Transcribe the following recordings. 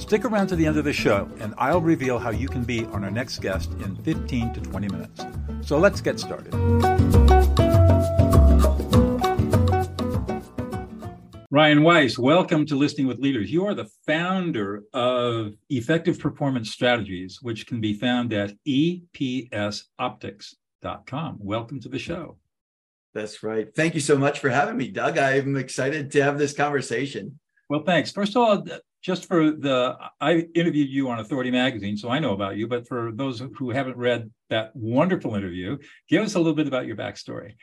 Stick around to the end of the show, and I'll reveal how you can be on our next guest in 15 to 20 minutes. So let's get started. Ryan Weiss, welcome to Listening with Leaders. You are the founder of Effective Performance Strategies, which can be found at epsoptics.com. Welcome to the show. That's right. Thank you so much for having me, Doug. I'm excited to have this conversation. Well, thanks. First of all, just for the, I interviewed you on Authority Magazine, so I know about you. But for those who haven't read that wonderful interview, give us a little bit about your backstory.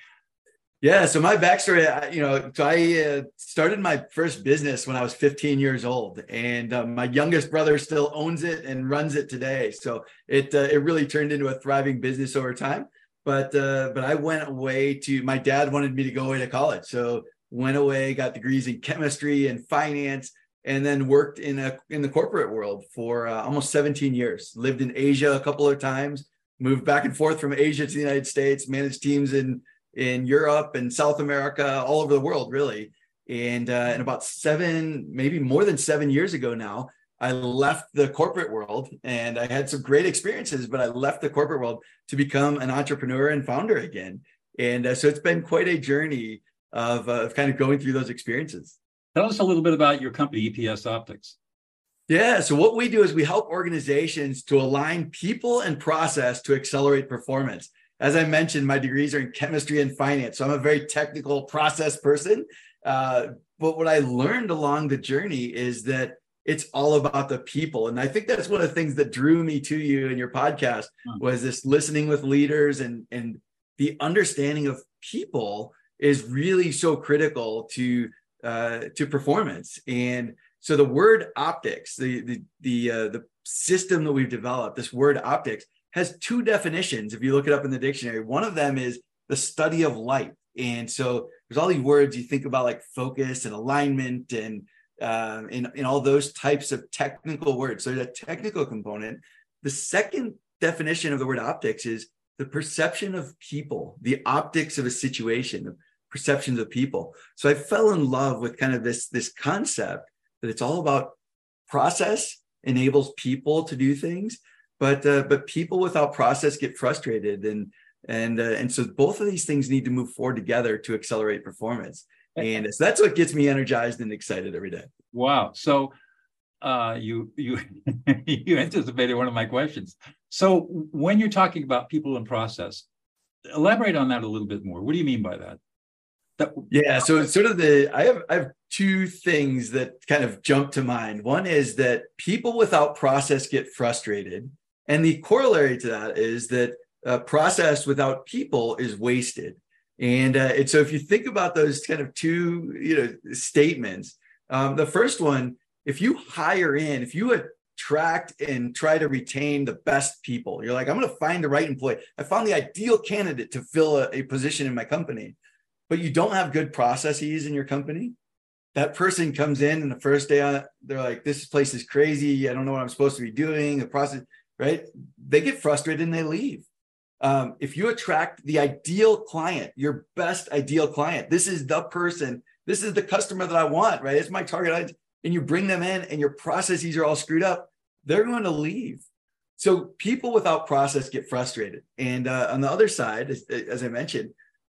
Yeah, so my backstory, you know, so I uh, started my first business when I was 15 years old, and uh, my youngest brother still owns it and runs it today. So it uh, it really turned into a thriving business over time. But uh, but I went away to my dad wanted me to go away to college, so went away, got degrees in chemistry and finance, and then worked in a in the corporate world for uh, almost 17 years. Lived in Asia a couple of times, moved back and forth from Asia to the United States, managed teams in in Europe and South America, all over the world, really. And, uh, and about seven, maybe more than seven years ago now, I left the corporate world and I had some great experiences, but I left the corporate world to become an entrepreneur and founder again. And uh, so it's been quite a journey of, uh, of kind of going through those experiences. Tell us a little bit about your company, EPS Optics. Yeah. So what we do is we help organizations to align people and process to accelerate performance as I mentioned, my degrees are in chemistry and finance. So I'm a very technical process person. Uh, but what I learned along the journey is that it's all about the people. And I think that's one of the things that drew me to you and your podcast was this listening with leaders and, and the understanding of people is really so critical to uh, to performance. And so the word optics, the the the uh, the system that we've developed, this word optics has two definitions if you look it up in the dictionary. One of them is the study of light. And so there's all these words you think about like focus and alignment and uh, and, and all those types of technical words. So there's a technical component. The second definition of the word optics is the perception of people, the optics of a situation, perceptions of people. So I fell in love with kind of this, this concept that it's all about process enables people to do things but uh, but people without process get frustrated and and uh, and so both of these things need to move forward together to accelerate performance. And so that's what gets me energized and excited every day. Wow. So uh, you you you anticipated one of my questions. So when you're talking about people and process elaborate on that a little bit more. What do you mean by that that, yeah, so it's sort of the I have I have two things that kind of jump to mind. One is that people without process get frustrated, and the corollary to that is that uh, process without people is wasted. And, uh, and so if you think about those kind of two you know statements, um, the first one, if you hire in, if you attract and try to retain the best people, you're like, I'm going to find the right employee. I found the ideal candidate to fill a, a position in my company, but you don't have good processes in your company. That person comes in and the first day on, they're like, this place is crazy. I don't know what I'm supposed to be doing. The process, right? They get frustrated and they leave. Um, if you attract the ideal client, your best ideal client, this is the person, this is the customer that I want, right? It's my target audience, and you bring them in and your processes are all screwed up, they're going to leave. So people without process get frustrated. And uh, on the other side, as, as I mentioned,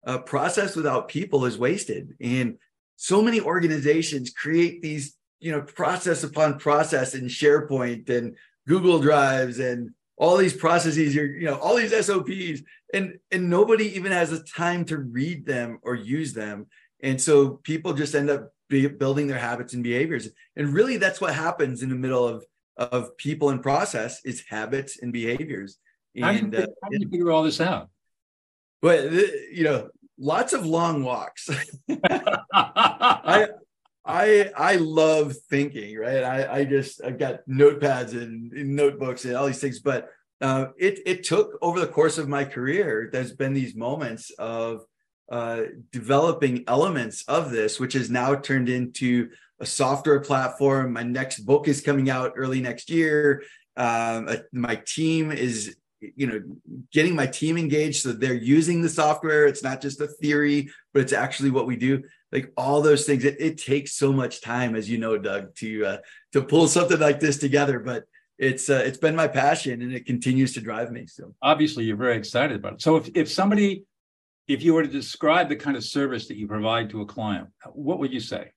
uh, process without people is wasted. And so many organizations create these, you know, process upon process in SharePoint and Google Drives and all these processes, you're, you know, all these SOPs, and and nobody even has the time to read them or use them. And so people just end up be, building their habits and behaviors. And really that's what happens in the middle of of people and process is habits and behaviors. And how do you, uh, how do you figure all this out? But you know, lots of long walks. I I I love thinking, right? I I just I've got notepads and, and notebooks and all these things, but uh, it it took over the course of my career. There's been these moments of uh, developing elements of this, which has now turned into a software platform. My next book is coming out early next year. Um, uh, my team is you know getting my team engaged so they're using the software. It's not just a theory but it's actually what we do. Like all those things it, it takes so much time as you know doug to uh, to pull something like this together. But it's uh, it's been my passion and it continues to drive me so. Obviously you're very excited about it. So if, if somebody if you were to describe the kind of service that you provide to a client what would you say?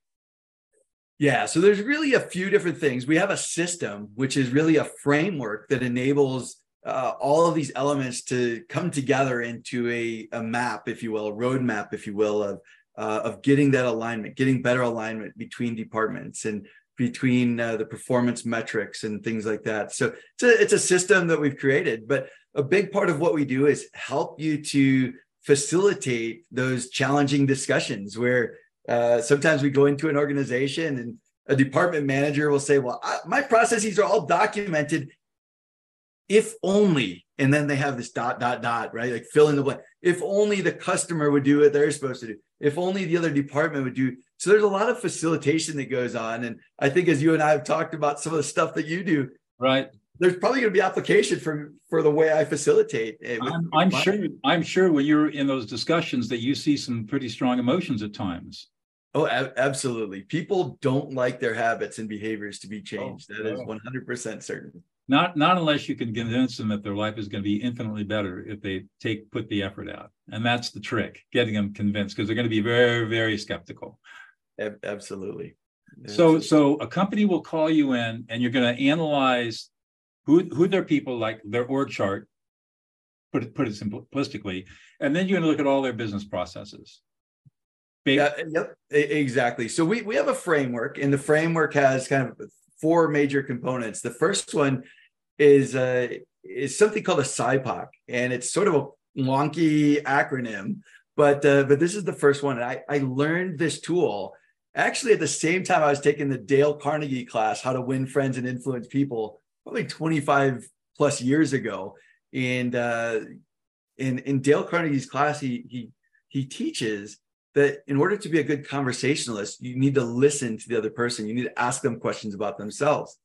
Yeah so there's really a few different things. We have a system which is really a framework that enables uh, all of these elements to come together into a, a map if you will a roadmap if you will of uh, of getting that alignment getting better alignment between departments and between uh, the performance metrics and things like that. So it's a, it's a system that we've created, but a big part of what we do is help you to facilitate those challenging discussions where uh, sometimes we go into an organization and a department manager will say, well, I, my processes are all documented. If only, and then they have this dot, dot, dot, right? Like fill in the blank. If only the customer would do what they're supposed to do. If only the other department would do so there's a lot of facilitation that goes on. And I think as you and I have talked about some of the stuff that you do, right. There's probably going to be application for for the way I facilitate. I'm, I'm sure. I'm sure when you're in those discussions that you see some pretty strong emotions at times. Oh, a- absolutely. People don't like their habits and behaviors to be oh, changed. Oh, that is 100% certain. Not not unless you can convince them that their life is going to be infinitely better if they take put the effort out. And that's the trick, getting them convinced because they're going to be very very skeptical. Absolutely. So, so a company will call you in, and you're going to analyze who who their people like their org chart. Put it put it simplistically, and then you're going to look at all their business processes. Yeah, yep, exactly. So we we have a framework, and the framework has kind of four major components. The first one is uh, is something called a SIPOC, and it's sort of a wonky acronym, but uh, but this is the first one. And I I learned this tool actually at the same time I was taking the Dale Carnegie class, How to Win Friends and Influence People, probably 25 plus years ago. And uh, in in Dale Carnegie's class, he he he teaches that in order to be a good conversationalist, you need to listen to the other person. You need to ask them questions about themselves.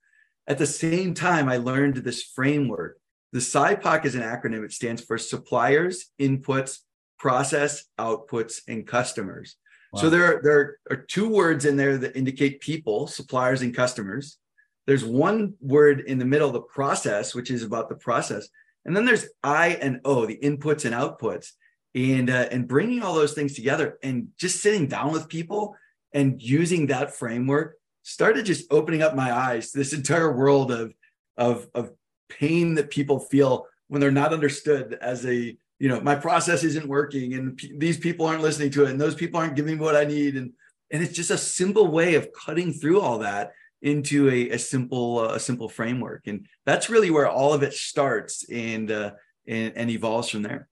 At the same time, I learned this framework. The SIPOC is an acronym. It stands for suppliers, inputs, process, outputs, and customers. So there are, there are two words in there that indicate people, suppliers, and customers. There's one word in the middle, the process, which is about the process, and then there's I and O, the inputs and outputs, and uh, and bringing all those things together and just sitting down with people and using that framework started just opening up my eyes to this entire world of of of pain that people feel when they're not understood as a you know my process isn't working and p- these people aren't listening to it and those people aren't giving me what i need and and it's just a simple way of cutting through all that into a, a simple uh, a simple framework. And that's really where all of it starts and uh, and, and evolves from there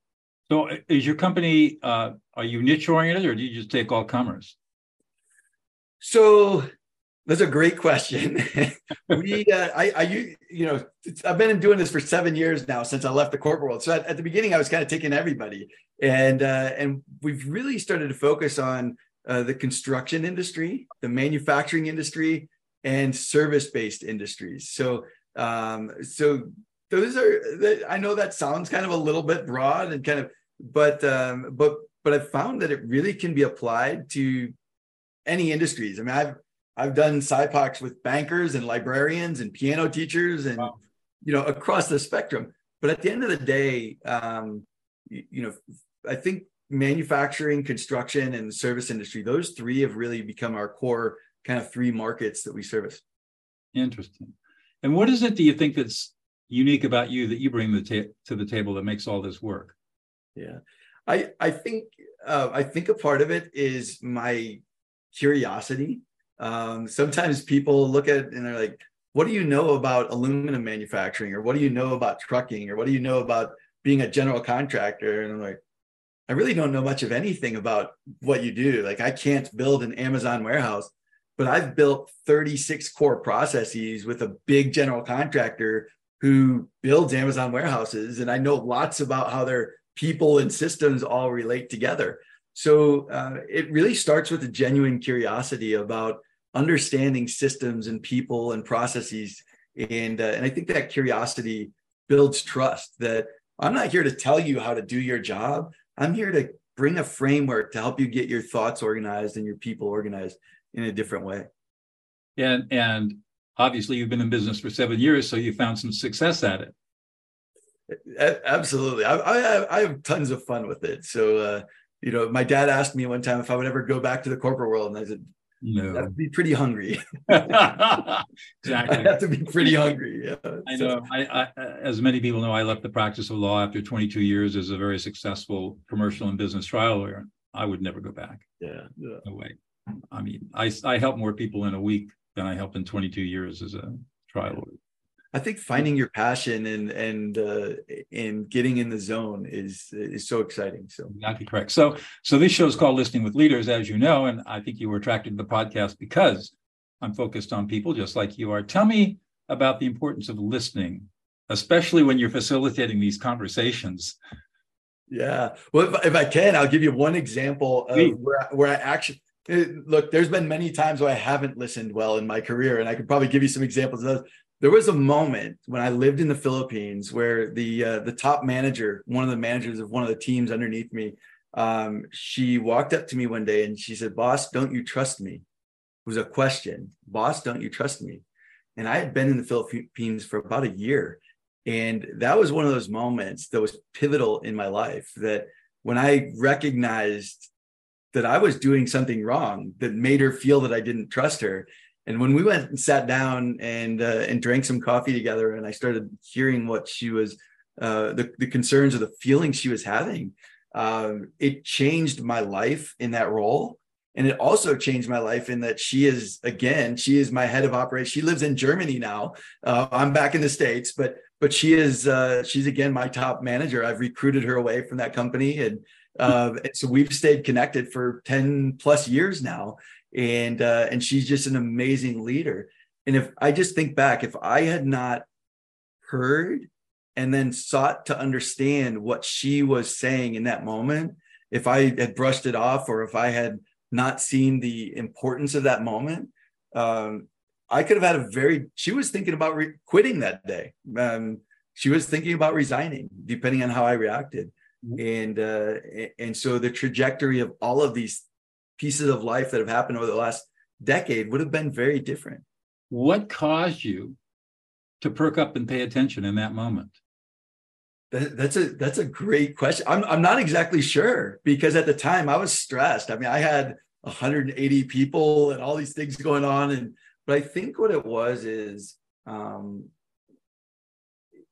so is your company uh, are you niche oriented or do you just take all comers so that's a great question. we, uh, I, I, you know, I've been doing this for seven years now since I left the corporate world. So at, at the beginning, I was kind of taking everybody, and uh, and we've really started to focus on uh, the construction industry, the manufacturing industry, and service-based industries. So, um, so those are. I know that sounds kind of a little bit broad and kind of, but um, but but I've found that it really can be applied to any industries. I mean, I've I've done SIPOCs with bankers and librarians and piano teachers and wow. you know across the spectrum. But at the end of the day, um, you, you know, I think manufacturing, construction, and the service industry, those three have really become our core kind of three markets that we service. Interesting. And what is it do you think that's unique about you that you bring the ta- to the table that makes all this work? Yeah, I I think uh, I think a part of it is my curiosity um, sometimes people look at and they're like, what do you know about aluminum manufacturing? Or what do you know about trucking? Or what do you know about being a general contractor? And I'm like, I really don't know much of anything about what you do. Like, I can't build an Amazon warehouse, but I've built 36 core processes with a big general contractor who builds Amazon warehouses. And I know lots about how their people and systems all relate together. So uh, it really starts with a genuine curiosity about understanding systems and people and processes. And, uh, and I think that curiosity builds trust that I'm not here to tell you how to do your job. I'm here to bring a framework to help you get your thoughts organized and your people organized in a different way. And and obviously you've been in business for seven years, so you found some success at it. Absolutely, I, I, I have tons of fun with it. So uh, you know, my dad asked me one time if I would ever go back to the corporate world, and I said, no. I have to be pretty hungry. exactly. I have to be pretty hungry. Yeah. I know. I, I, as many people know, I left the practice of law after 22 years as a very successful commercial and business trial lawyer. I would never go back. Yeah. yeah. No way. I mean, I, I help more people in a week than I helped in 22 years as a trial lawyer. I think finding your passion and and uh, and getting in the zone is is so exciting. So exactly correct. So so this show is called Listening with Leaders, as you know, and I think you were attracted to the podcast because I'm focused on people just like you are. Tell me about the importance of listening, especially when you're facilitating these conversations. Yeah. Well, if, if I can, I'll give you one example of where, where I actually look, there's been many times where I haven't listened well in my career, and I could probably give you some examples of those. There was a moment when I lived in the Philippines where the uh, the top manager, one of the managers of one of the teams underneath me, um, she walked up to me one day and she said, "Boss, don't you trust me?" It was a question. "Boss, don't you trust me?" And I had been in the Philippines for about a year, and that was one of those moments that was pivotal in my life. That when I recognized that I was doing something wrong that made her feel that I didn't trust her. And when we went and sat down and uh, and drank some coffee together, and I started hearing what she was, uh, the the concerns or the feelings she was having, um, it changed my life in that role. And it also changed my life in that she is again, she is my head of operations. She lives in Germany now. Uh, I'm back in the states, but but she is uh, she's again my top manager. I've recruited her away from that company, and uh, and so we've stayed connected for 10 plus years now. And uh, and she's just an amazing leader. And if I just think back, if I had not heard and then sought to understand what she was saying in that moment, if I had brushed it off or if I had not seen the importance of that moment, um, I could have had a very, she was thinking about re- quitting that day. Um, she was thinking about resigning, depending on how I reacted. Mm-hmm. and uh, and so the trajectory of all of these pieces of life that have happened over the last decade would have been very different. What caused you to perk up and pay attention in that moment? That, that's a that's a great question. I'm, I'm not exactly sure because at the time i was stressed. I mean i had 180 people and all these things going on. And but i think what it was is um,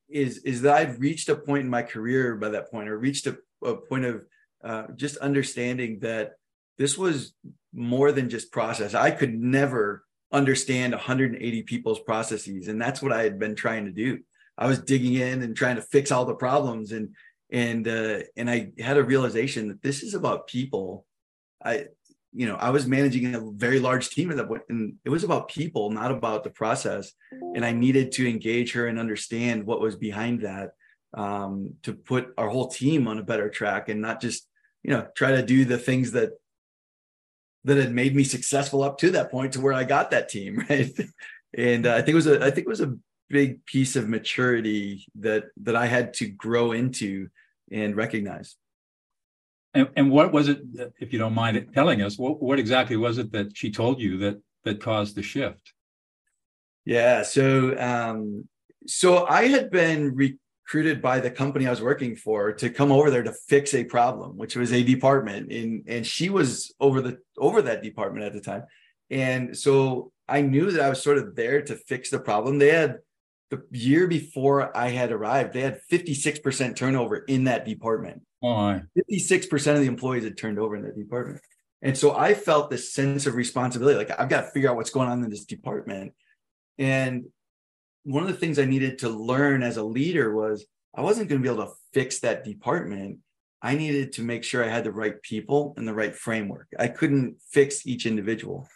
is is that I've reached a point in my career by that point, or reached a, a point of uh, just understanding that this was more than just process. I could never understand 180 people's processes, and that's what I had been trying to do. I was digging in and trying to fix all the problems, and and uh, and I had a realization that this is about people. I you know, I was managing a very large team at that point, and it was about people, not about the process. And I needed to engage her and understand what was behind that um, to put our whole team on a better track, and not just, you know, try to do the things that that had made me successful up to that point to where I got that team, right? and uh, I think it was a, I think it was a big piece of maturity that that I had to grow into and recognize. And, and what was it, if you don't mind telling us, what, what exactly was it that she told you that that caused the shift? Yeah, so um, so I had been recruited by the company I was working for to come over there to fix a problem, which was a department, and and she was over the over that department at the time, and so I knew that I was sort of there to fix the problem. They had the year before I had arrived, they had 56% turnover in that department. Oh, 56% of the employees had turned over in that department. And so I felt this sense of responsibility like, I've got to figure out what's going on in this department. And one of the things I needed to learn as a leader was I wasn't going to be able to fix that department. I needed to make sure I had the right people and the right framework. I couldn't fix each individual.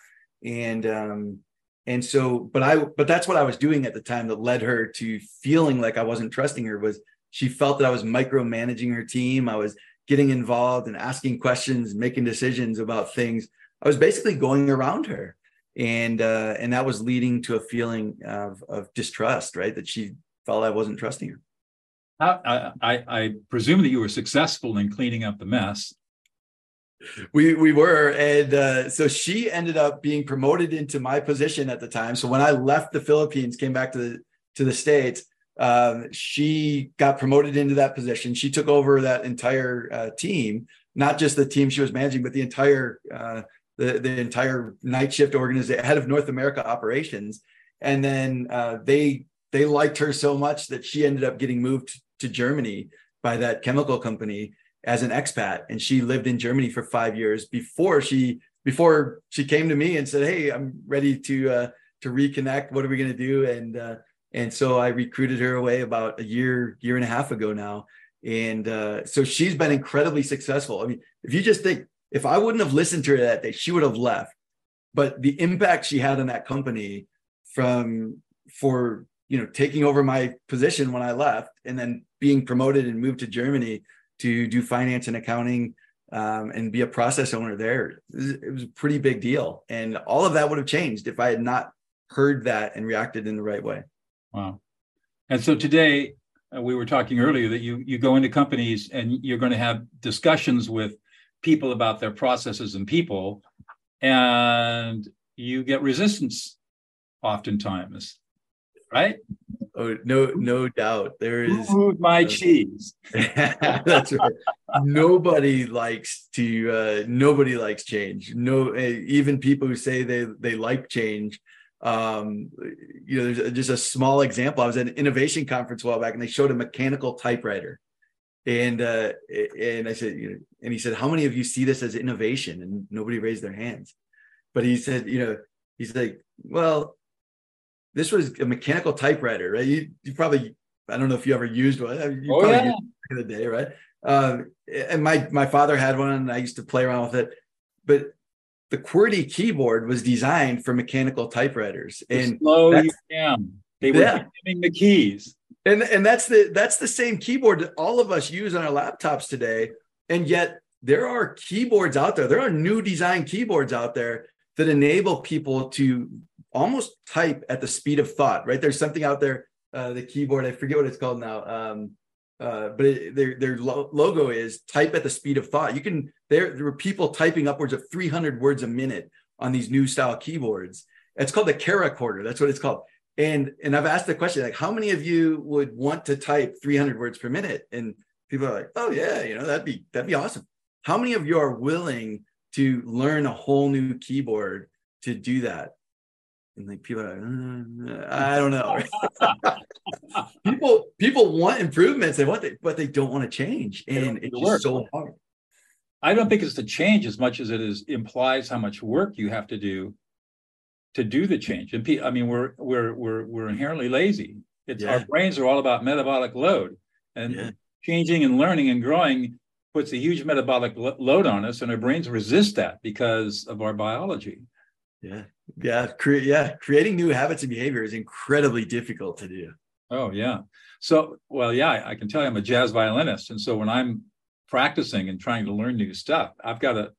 and um, and so but i but that's what i was doing at the time that led her to feeling like i wasn't trusting her was she felt that i was micromanaging her team i was getting involved and asking questions making decisions about things i was basically going around her and uh and that was leading to a feeling of of distrust right? That she felt i wasn't trusting her. I, I, I presume that you were successful in cleaning up the mess. We we were. And uh, so she ended up being promoted into my position at the time. So when i left the philippines came back to the to the states um, she got promoted into that position. She took over that entire uh, team not just the team she was managing but the entire uh, the, the entire night shift organization head of north america operations. And then uh, they they liked her so much that she ended up getting moved to germany by that chemical company as an expat. And she lived in Germany for 5 years before she before she came to me and said hey I'm ready to uh to reconnect. What are we going to do? And uh and so I recruited her away about a year year and a half ago now. And uh so she's been incredibly successful. I mean if you just think if I wouldn't have listened to her that day she would have left but the impact she had on that company from for you know taking over my position when I left and then being promoted and moved to Germany to do finance and accounting um, and be a process owner there. It was a pretty big deal. And all of that would have changed if I had not heard that and reacted in the right way. Wow. And so today, uh, we were talking earlier that you you go into companies and you're going to have discussions with people about their processes and people, and you get resistance oftentimes, right? Oh no, no doubt. There is Who my uh, cheese. That's right. nobody likes to. Uh, nobody likes change. No, eh, even people who say they they like change. Um, you know, there's just a small example. I was at an innovation conference a while back, and they showed a mechanical typewriter, and uh, and I said, you know, and he said, "How many of you see this as innovation?" And nobody raised their hands. But he said, you know, he's like, well, this was a mechanical typewriter, right? You, you probably, I don't know if you ever used one. You oh, probably yeah. used in the day, right? Um, and my my father had one, and I used to play around with it. But the QWERTY keyboard was designed for mechanical typewriters, and slow you down. They were yeah. giving the keys, and and that's the that's the same keyboard that all of us use on our laptops today. And yet, there are keyboards out there. There are new design keyboards out there that enable people to almost type at the speed of thought, right? There's something out there, uh, the keyboard, I forget what it's called now. Um, uh, but it, their their lo- logo is type at the speed of thought. You can there there were people typing upwards of 300 words a minute on these new style keyboards. It's called the CharaChorder. That's what it's called. And and I've asked the question like, how many of you would want to type 300 words per minute? And people are like, oh yeah, you know that'd be that'd be awesome. How many of you are willing to learn a whole new keyboard to do that? and like people are like, uh, I don't know. people people want improvements. They want it, but they don't want to change, and it's just work. so hard. I don't think it's the change as much as it is implies how much work you have to do to do the change. And I mean, we're we're we're we're inherently lazy. It's yeah. our brains are all about metabolic load, and yeah. Changing and learning and growing puts a huge metabolic load on us, and our brains resist that because of our biology. Yeah, yeah, cre- yeah. Creating new habits and behavior is incredibly difficult to do. Oh yeah. So well, yeah, I can tell you I'm a jazz violinist, and so when I'm practicing and trying to learn new stuff, I've got a.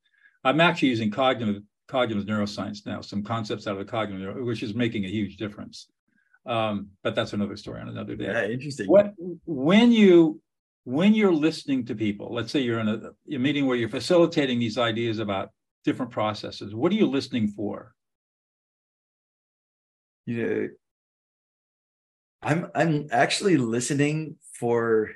I'm actually using cognitive cognitive neuroscience now, some concepts out of the cognitive, which is making a huge difference. Um, but that's another story on another day. Yeah, interesting. What when you when you're listening to people, let's say you're in a, a meeting where you're facilitating these ideas about different processes, what are you listening for? you know i'm i'm actually listening for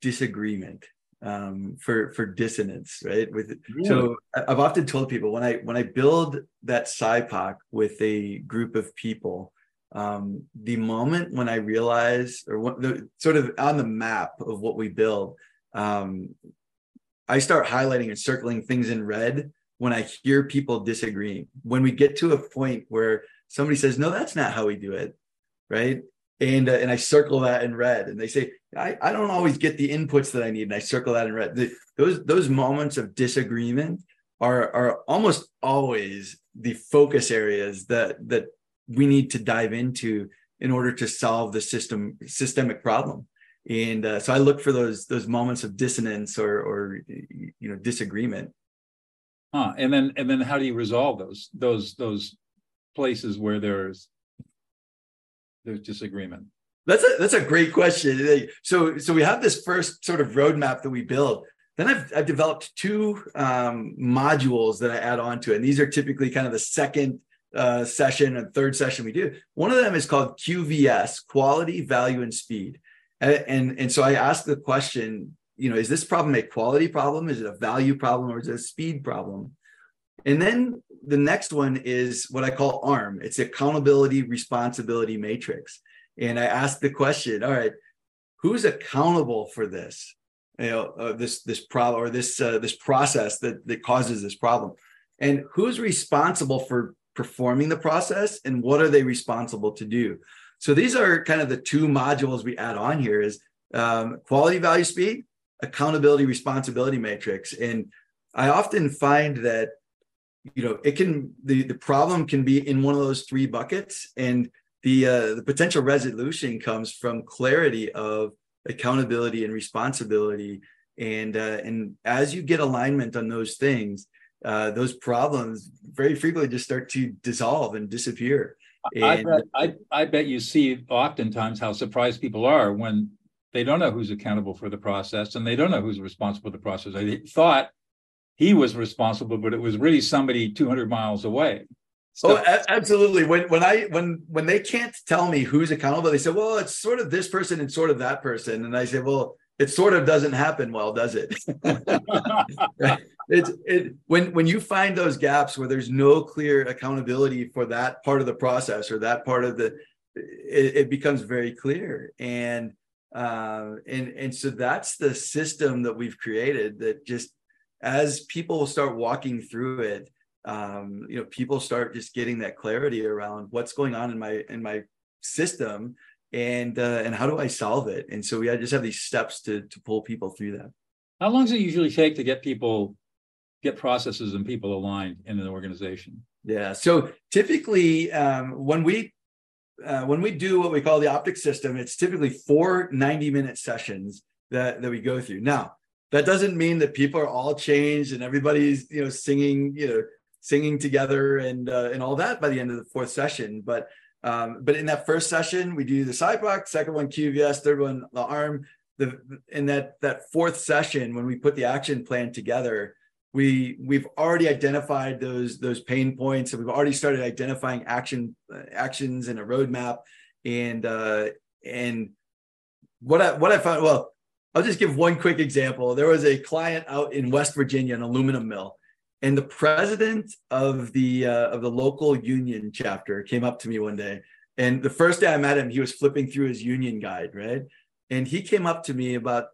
disagreement um for for dissonance right with really? so i've often told people when i when i build that SIPOC with a group of people um the moment when i realize or what the sort of on the map of what we build um i start highlighting and circling things in red when i hear people disagreeing when we get to a point where somebody says, no, that's not how we do it. Right. And, uh, and I circle that in red and they say, I, I don't always get the inputs that I need. And I circle that in red. The, those, those moments of disagreement are, are almost always the focus areas that that we need to dive into in order to solve the system systemic problem. And uh, so i look for those those moments of dissonance or or you know disagreement. Huh. and then and then how do you resolve those those those places where there's there's disagreement? That's a that's a great question. So so we have this first sort of roadmap that we build. Then I've, I've developed two um, modules that I add on to it. And these are typically kind of the second uh, session and third session we do. One of them is called QVS, quality, value, and speed. And, and, and so I ask the question, you know, is this problem a quality problem? Is it a value problem or is it a speed problem? And then the next one is what I call ARM. It's accountability responsibility matrix. And I ask the question, all right, who's accountable for this? you know uh, this this problem or this uh, this process that that causes this problem and who's responsible for performing the process and what are they responsible to do. So these are kind of the two modules we add on here is um, quality value speed accountability responsibility matrix. And i often find that you know it can the the problem can be in one of those three buckets. And the uh, the potential resolution comes from clarity of accountability and responsibility. And uh, and as you get alignment on those things uh, those problems very frequently just start to dissolve and disappear and, I, bet, I, I bet you see oftentimes how surprised people are when they don't know who's accountable for the process and they don't know who's responsible for the process they thought he was responsible but it was really somebody 200 miles away Oh, a- absolutely. When when I when when they can't tell me who's accountable, they say, "Well, it's sort of this person and sort of that person," and I say, "Well, it sort of doesn't happen well, does it?" right? It's it when when you find those gaps where there's no clear accountability for that part of the process or that part of the, it, it becomes very clear, and uh, and and so that's the system that we've created that just as people start walking through it um, you know people start just getting that clarity around what's going on in my in my system and uh, and how do I solve it? And so we just have these steps to to pull people through that. How long does it usually take to get people get processes and people aligned in an organization? Yeah. So typically, um, when we uh, when we do what we call the optic system, it's typically four 90 minute sessions that that we go through. Now, that doesn't mean that people are all changed and everybody's you know singing you know singing together and uh, and all that by the end of the fourth session. But um, but in that first session, we do the SIPOC, second one QVS, third one the arm. The in that that fourth session, when we put the action plan together, we we've already identified those those pain points, and we've already started identifying action uh, actions and a roadmap. And uh, and what I what I found well, I'll just give one quick example. There was a client out in West Virginia, an aluminum mill, and the president of the uh, of the local union chapter came up to me one day and the first day i met him he was flipping through his union guide right and he came up to me about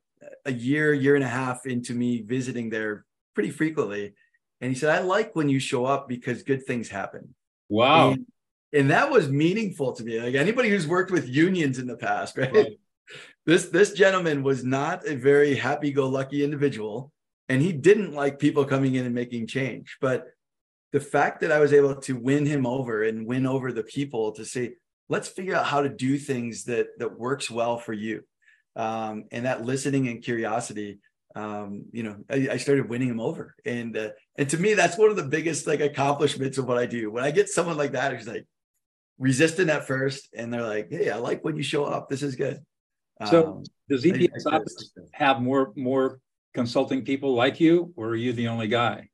a year year and a half into me visiting there pretty frequently. And he said i like when you show up because good things happen. Wow. And, and that was meaningful to me. Like anybody who's worked with unions in the past right, right. this this gentleman was not a very happy-go-lucky individual and he didn't like people coming in and making change. But the fact that i was able to win him over and win over the people to say let's figure out how to do things that that works well for you um, and that listening and curiosity um, you know I, I, started winning him over and uh, and to me that's one of the biggest like accomplishments of what i do when i get someone like that who's like resistant at first and they're like hey i like when you show up this is good so um, does EPS have more more consulting people like you, or are you the only guy?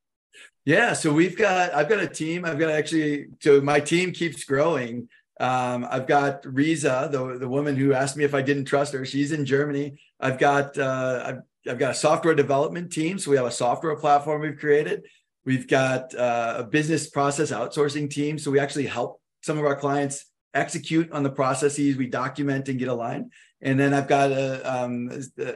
Yeah, so we've got I've got a team. I've got actually so my team keeps growing. Um, I've got Riza, the the woman who asked me if I didn't trust her. She's in Germany. I've got uh, I've I've got a software development team. So we have a software platform we've created. We've got uh, a business process outsourcing team. So we actually help some of our clients execute on the processes. We document and get aligned. And then I've got a, um,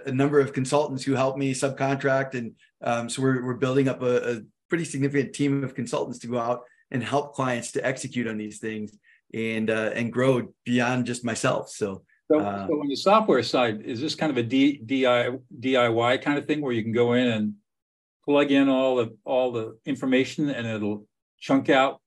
a number of consultants who help me subcontract. And um, so we're, we're building up a, a, pretty significant team of consultants to go out and help clients to execute on these things and uh, and grow beyond just myself. So, so, uh, so, on the software side, is this kind of a D, DI, DIY kind of thing where you can go in and plug in all the all the information and it'll chunk out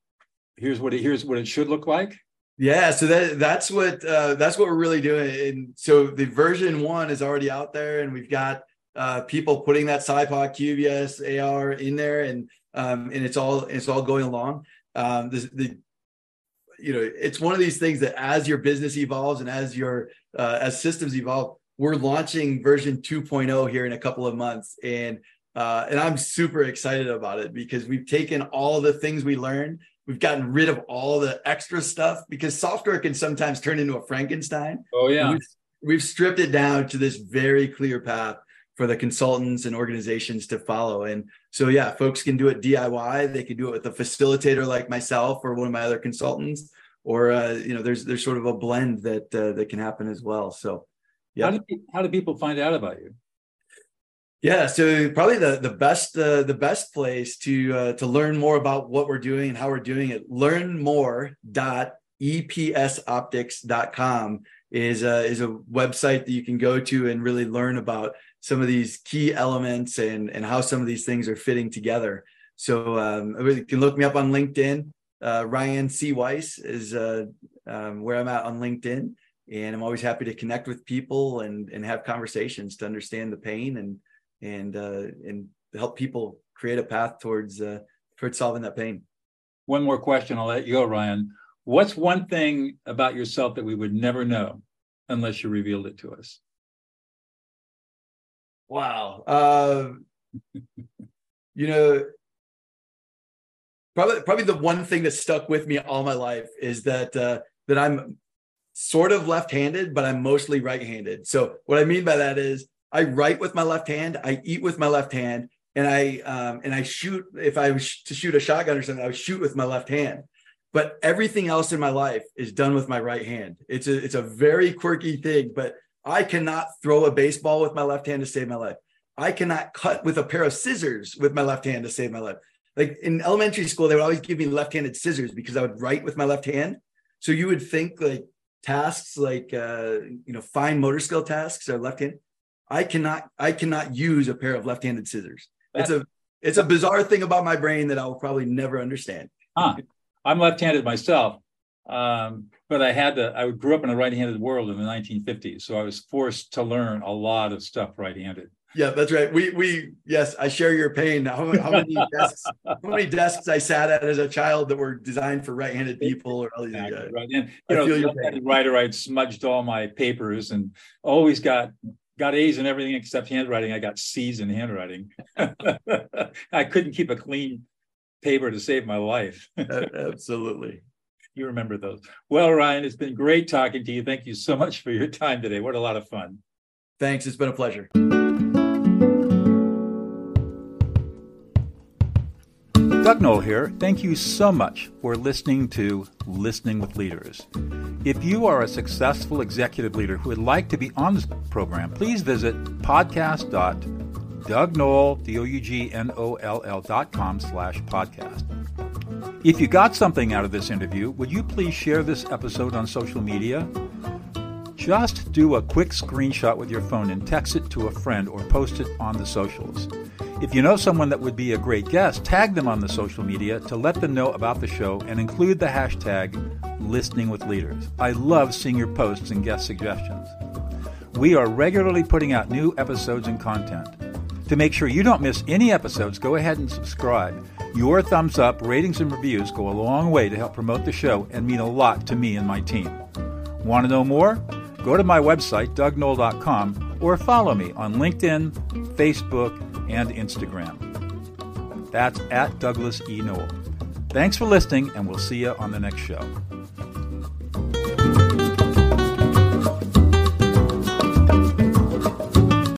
here's what it here's what it should look like. Yeah, so that that's what uh, that's what we're really doing. And so the version one is already out there, and we've got uh, people putting that SIPOC QVS AR in there, and um, and it's all it's all going along. Um, the, the you know it's one of these things that as your business evolves and as your uh, as systems evolve, we're launching version 2.0 here in a couple of months, and uh, and I'm super excited about it because we've taken all the things we learned We've gotten rid of all the extra stuff because software can sometimes turn into a Frankenstein. Oh yeah. We've, we've, stripped it down to this very clear path for the consultants and organizations to follow. And so yeah, folks can do it DIY. They can do it with a facilitator like myself or one of my other consultants, or uh, you know, there's there's sort of a blend that uh, that can happen as well. So yeah. How do, how do people find out about you? Yeah, so probably the the best uh, the best place to uh, to learn more about what we're doing and how we're doing it. Learn more dot epsoptics.com is a, is a website that you can go to and really learn about some of these key elements and and how some of these things are fitting together. So um, you can look me up on LinkedIn. Uh, Ryan C. Weiss is uh, um, where I'm at on LinkedIn, and I'm always happy to connect with people and and have conversations to understand the pain and and uh, and help people create a path towards uh, towards solving that pain. One more question, I'll let you go, Ryan. What's one thing about yourself that we would never know unless you revealed it to us? Wow. Uh, you know, probably probably the one thing that stuck with me all my life is that uh, that I'm sort of left-handed, but I'm mostly right-handed. So what I mean by that is I write with my left hand. I eat with my left hand, and I um, and I shoot. If I was to shoot a shotgun or something, I would shoot with my left hand. But everything else in my life is done with my right hand. It's a it's a very quirky thing, but I cannot throw a baseball with my left hand to save my life. I cannot cut with a pair of scissors with my left hand to save my life. Like in elementary school, they would always give me left-handed scissors because I would write with my left hand. So you would think like tasks like uh, you know fine motor skill tasks are left hand I cannot I cannot use a pair of left-handed scissors. That's, it's a it's a bizarre thing about my brain that I'll probably never understand. Huh. I'm left-handed myself, um, but I had to. I grew up in a right-handed world in the 1950s, so I was forced to learn a lot of stuff right-handed. Yeah, that's right. We we yes, I share your pain. How, how many desks? How many desks I sat at as a child that were designed for right-handed people or all these? Exactly, uh, right. And you I know, the writer, I'd smudged all my papers and always got got A's in everything except handwriting. I got C's in handwriting. I couldn't keep a clean paper to save my life. Absolutely. You remember those. Well, Ryan, it's been great talking to you. Thank you so much for your time today. What a lot of fun. Thanks. It's been a pleasure. Doug Noll here. Thank you so much for listening to Listening with Leaders. If you are a successful executive leader who would like to be on this program, please visit podcast.dougnoll, D-O-U-G-N-O-L-L dot com slash podcast. If you got something out of this interview, would you please share this episode on social media? Just do a quick screenshot with your phone and text it to a friend or post it on the socials. If you know someone that would be a great guest, tag them on the social media to let them know about the show and include the hashtag listening with leaders. I love seeing your posts and guest suggestions. We are regularly putting out new episodes and content. To make sure you don't miss any episodes, go ahead and subscribe. Your thumbs up, ratings, and reviews go a long way to help promote the show and mean a lot to me and my team. Want to know more? Go to my website, dougnoll.com, or follow me on LinkedIn, Facebook, and Instagram. That's at Douglas E. Noll. Thanks for listening, and we'll see you on the next show.